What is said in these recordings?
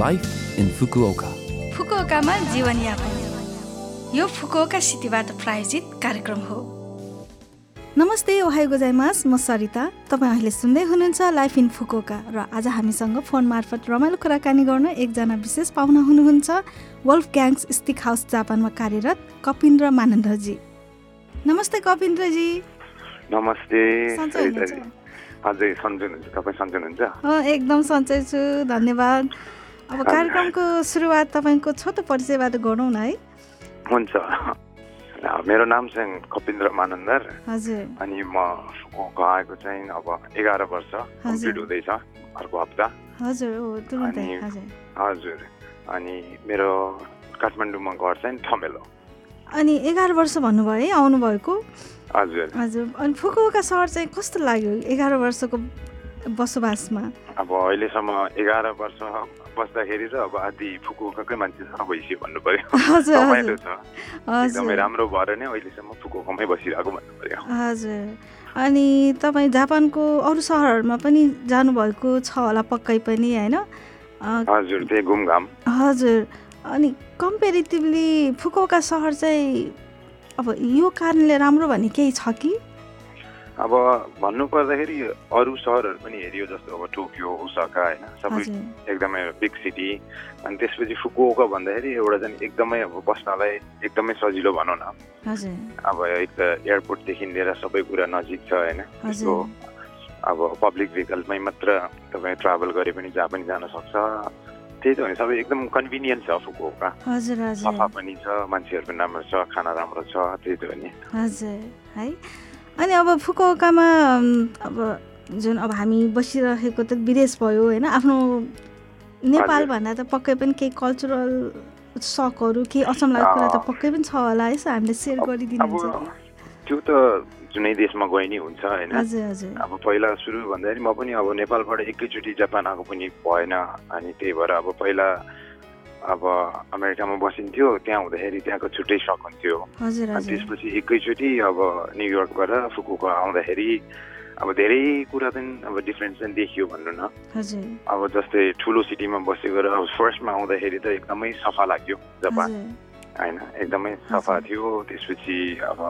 Life in Fukuoka फुकुओकामा जीवनयापन यो Fukuoka सिटीबाट प्रायोजित कार्यक्रम हो नमस्ते ओहाई गोजाइमास। म सरिता। तपाईँ अहिले सुन्दै हुनुहुन्छ लाइफ इन फुकोका र आज हामीसँग फोन मार्फत रमाइलो कुराकानी गर्न एकजना विशेष पाहुना हुनुहुन्छ वल्फ ग्याङ्स स्टिक हाउस जापानमा कार्यरत कपिन्द्र मानन्दजी। नमस्ते कपिन्द्रजी। नमस्ते? हजुर सन्चै हुनुहुन्छ? तपाईँ सन्चै हुनुहुन्छ? अँ, एकदम सन्चै छु। धन्यवाद। अब। कार्यक्रमको सुरुवात तपाईँको छोटो परिचयबाट गरौँ न है। हुन्छ। मेरो नाम चाहिँ कपिन्द्र मानन्दर। हजुर। अनि म आएको चाहिँ अब एघार वर्ष कम्प्लिट हुँदैछ अर्को हप्ता। हजुर हजुर। अनि मेरो काठमाडौँमा घर चाहिँ ठमेलो। अनि एघार वर्ष भन्नुभयो है आउनुभएको हजुर। हजुर। अनि फुकुओका सहर चाहिँ कस्तो लाग्यो? एघार वर्षको बसोबासमा? अब अहिलेसम्म एघार वर्ष बस्दाखेरि त अब आदि फुकुओकाकै मान्छे छ भइसक्यो भन्नु पर्यो एकदमै राम्रो भएर नै अहिलेसम्म फुकुओकामै बसिरहेको भन्नु पर्यो हजुर। अनि तपाईँ जापानको अरू सहरहरूमा पनि जानुभएको छ होला पक्कै पनि होइन? हजुर त्यही घुमघाम। हजुर। अनि कम्पेरिटिभली फुकुओका सहर चाहिँ अब यो कारणले राम्रो भन्ने केही छ कि? अब भन्नु पर्दाखेरि अरू सहरहरू पनि हेऱ्यो जस्तो अब टोकियो ओसाका होइन सबै एकदमै बिग सिटी अनि त्यसपछि फुकुओका भन्दाखेरि एउटा चाहिँ एकदमै अब बस्नलाई एकदमै सजिलो भनौँ न। अब एक त एयरपोर्टदेखि लिएर सबै कुरा नजिक छ होइन। त्यसको अब पब्लिक भेहिकलमै मात्र तपाईँ ट्राभल गरे पनि जहाँ पनि जान सक्छ। त्यही त हो नि सबै एकदम कन्भिनियन्ट छ फुकुओका। सफा पनि छ मान्छेहरू पनि राम्रो छ खाना राम्रो छ त्यही त हो नि। हजुर है। अनि अब फुकुओकामा अम, अब जुन अब हामी बसिरहेको त विदेश भयो होइन आफ्नो नेपाल हजुर। भन्दा त पक्कै पनि केही कल्चरल सकहरू केही अचम्म कुरा त। पक्कै पनि छ होला यसो हामीले सेयर अब गरिदिनुहुन्छ त्यो त जुनै देशमा गए नि हुन्छ होइन अब पहिला सुरु भन्दाखेरि म पनि अब नेपालबाट एकैचोटि जापान आएको पनि भएन अनि त्यही भएर अब पहिला अब अमेरिकामा बसिन्थ्यो त्यहाँ हुँदाखेरि त्यहाँको छुट्टै सक हुन्थ्यो। अनि त्यसपछि एकैचोटि अब न्युयोर्कबाट फुकुको आउँदाखेरि अब धेरै कुरा चाहिँ अब डिफ्रेन्स चाहिँ देखियो भन्नु न। हजुर। अब जस्तै ठुलो सिटीमा बसेको र अब फर्स्टमा आउँदाखेरि त एकदमै सफा लाग्यो जापान। होइन एकदमै सफा। थियो। त्यसपछि अब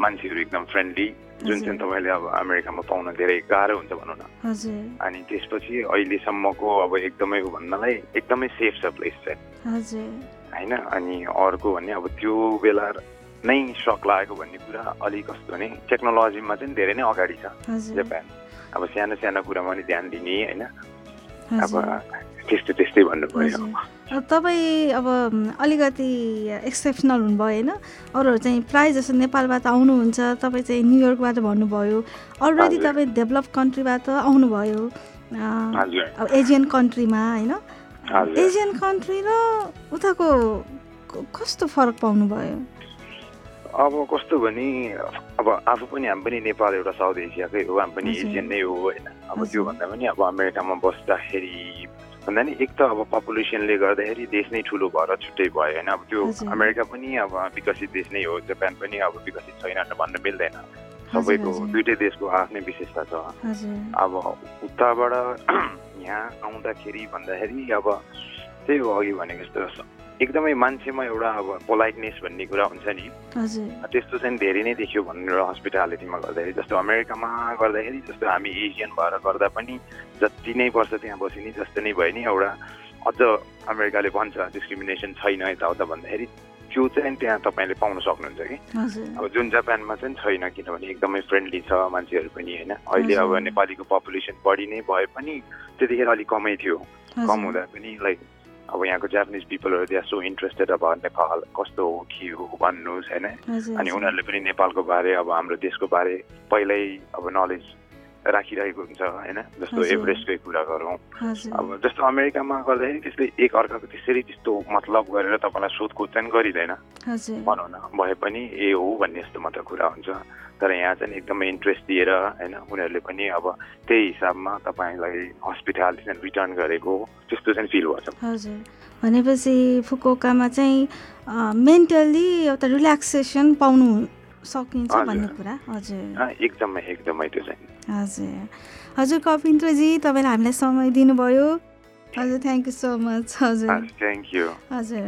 मान्छेहरू एकदम फ्रेन्डली जुन चाहिँ। तपाईँले अब अमेरिकामा पाउन धेरै गाह्रो हुन्छ भनौँ न। अनि त्यसपछि अहिलेसम्मको अब एकदमै भन्नलाई एकदमै सेफ छ प्लेस चाहिँ। होइन अनि अर्को भन्ने अब त्यो बेला नै सक लागेको भन्ने कुरा अलिक कस्तो भने टेक्नोलोजीमा चाहिँ धेरै नै अगाडि छ। जापान अब सानो सानो कुरामा पनि ध्यान दिने होइन। अब त्यस्तै त्यस्तै भन्नु पर्यो अब तपाईँ अब अलिकति एक्सेप्सनल हुनुभयो होइन अरूहरू चाहिँ प्रायः जस्तो नेपालबाट आउनुहुन्छ तपाईँ चाहिँ न्युयोर्कबाट भन्नुभयो अलरेडी। तपाईँ डेभलप कन्ट्रीबाट आउनुभयो अब एजियन कन्ट्रीमा होइन एजियन कन्ट्री र उताको कस्तो फरक पाउनुभयो अब कस्तो भने अब आफू पनि हामी पनि नेपाल एउटा साउथ एसियाकै हो हामी पनि। एसियन नै हो होइन अब हजुर। त्यो भन्दा पनि अब अमेरिकामा बस्दाखेरि भन्दा नि एक त अब पपुलेसनले गर्दाखेरि देश नै ठुलो भएर छुट्टै भयो होइन अब त्यो। अमेरिका पनि अब विकसित देश नै हो जापान पनि अब विकसित छैन भन्न मिल्दैन सबैको। दुइटै देशको आफ्नै विशेषता छ अब उताबाट यहाँ आउँदाखेरि भन्दाखेरि अब त्यही हो अघि भनेको जस्तो एकदमै मान्छेमा एउटा अब पोलाइटनेस भन्ने कुरा हुन्छ नि। त्यस्तो चाहिँ धेरै नै देखियो भनेर हस्पिटालिटीमा गर्दाखेरि जस्तो अमेरिकामा गर्दाखेरि जस्तो हामी एसियन भएर गर्दा पनि जति नै वर्ष त्यहाँ नि जस्तो नै भयो नि एउटा। अझ अमेरिकाले भन्छ डिस्क्रिमिनेसन छैन यताउता भन्दाखेरि त्यो चाहिँ त्यहाँ तपाईँले पाउन सक्नुहुन्छ कि। अब जुन जापानमा चाहिँ छैन किनभने एकदमै फ्रेन्डली छ मान्छेहरू पनि होइन। अहिले अब। नेपालीको पपुलेसन बढी नै भए पनि त्यतिखेर अलिक कमै थियो। कम हुँदा पनि लाइक अब यहाँको जापानिज पिपलहरू दे आर सो इन्ट्रेस्टेड अब नेपाल कस्तो हो के हो भन्नुहोस् होइन अनि उनीहरूले पनि नेपालको बारे अब हाम्रो देशको बारे पहिल्यै अब नलेज राखिरहेको हुन्छ होइन? जस्तो। एभरेस्टकै कुरा गरौँ। अब जस्तो अमेरिकामा गर्दाखेरि त्यसले एक अर्काको त्यसरी त्यस्तो मतलब गरेर तपाईँलाई सोधखोज चाहिँ गरिँदैन। भनौँ न भए पनि ए हो भन्ने जस्तो मात्र कुरा हुन्छ। तर यहाँ चाहिँ एकदमै इन्ट्रेस्ट दिएर होइन उनीहरूले पनि अब त्यही हिसाबमा तपाईँलाई हस्पिटालिटी चाहिँ रिटर्न गरेको त्यस्तो चाहिँ फिल गर्छ। हजुर। भनेपछि फुकुओकामा चाहिँ मेन्टल्ली एउटा रिल्याक्सेसन पाउनु सकिन्छ। भन्ने कुरा? हजुर। एकदमै एकदमै त्यो चाहिँ। हजुर। हजुर कपिन्द्रजी तपाईँले हामीलाई समय दिनुभयो। हजुर थ्याङ्क यू सो मच हजुर। थ्याङ्क यू हजुर।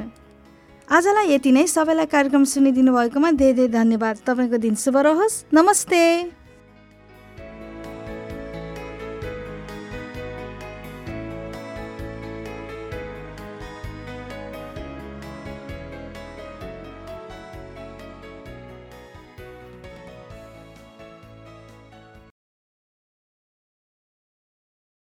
आजलाई यति नै। सबैलाई कार्यक्रम सुनिदिनु भएकोमा धेरै धेरै धन्यवाद। तपाईँको दिन शुभ रहोस्। नमस्ते।